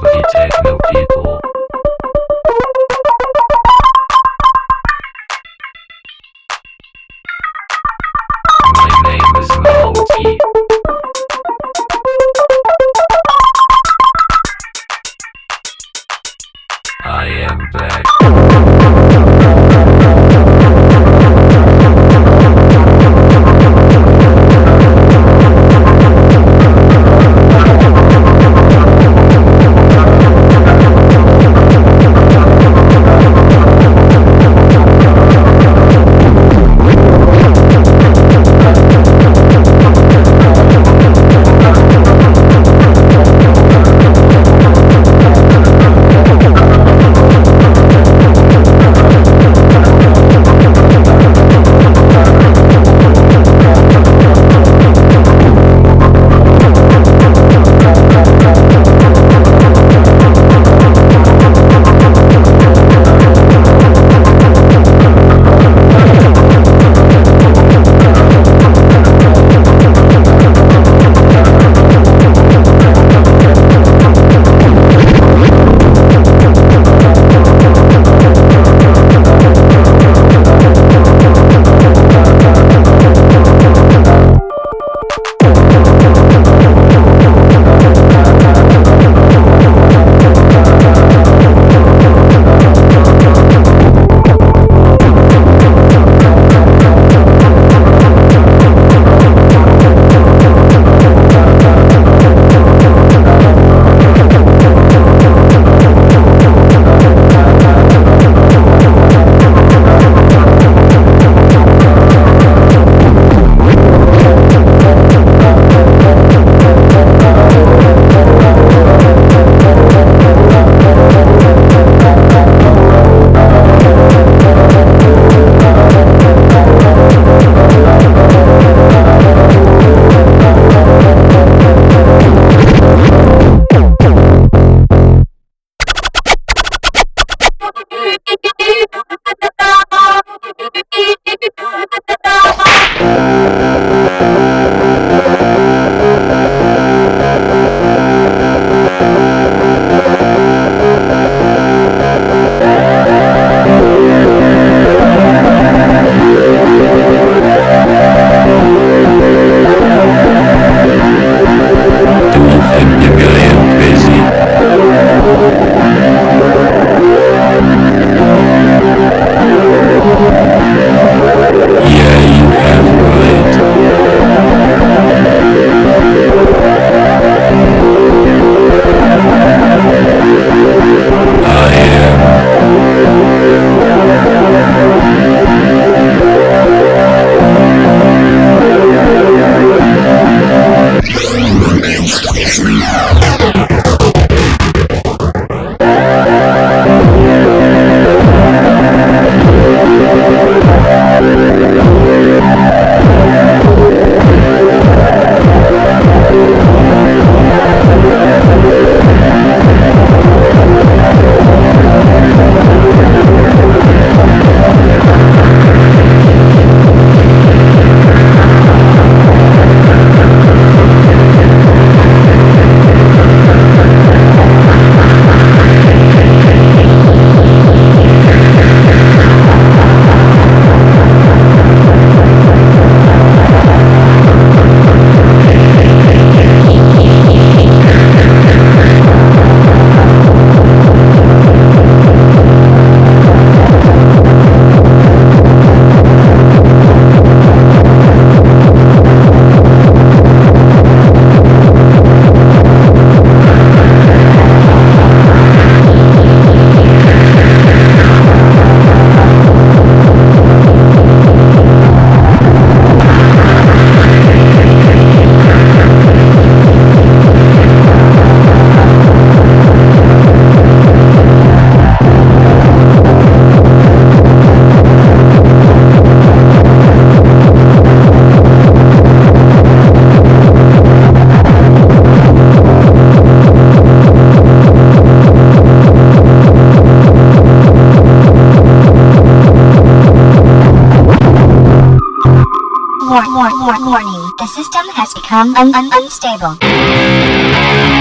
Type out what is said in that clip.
Bubbly Techno People. My name is Malty. Become un- un- unstable.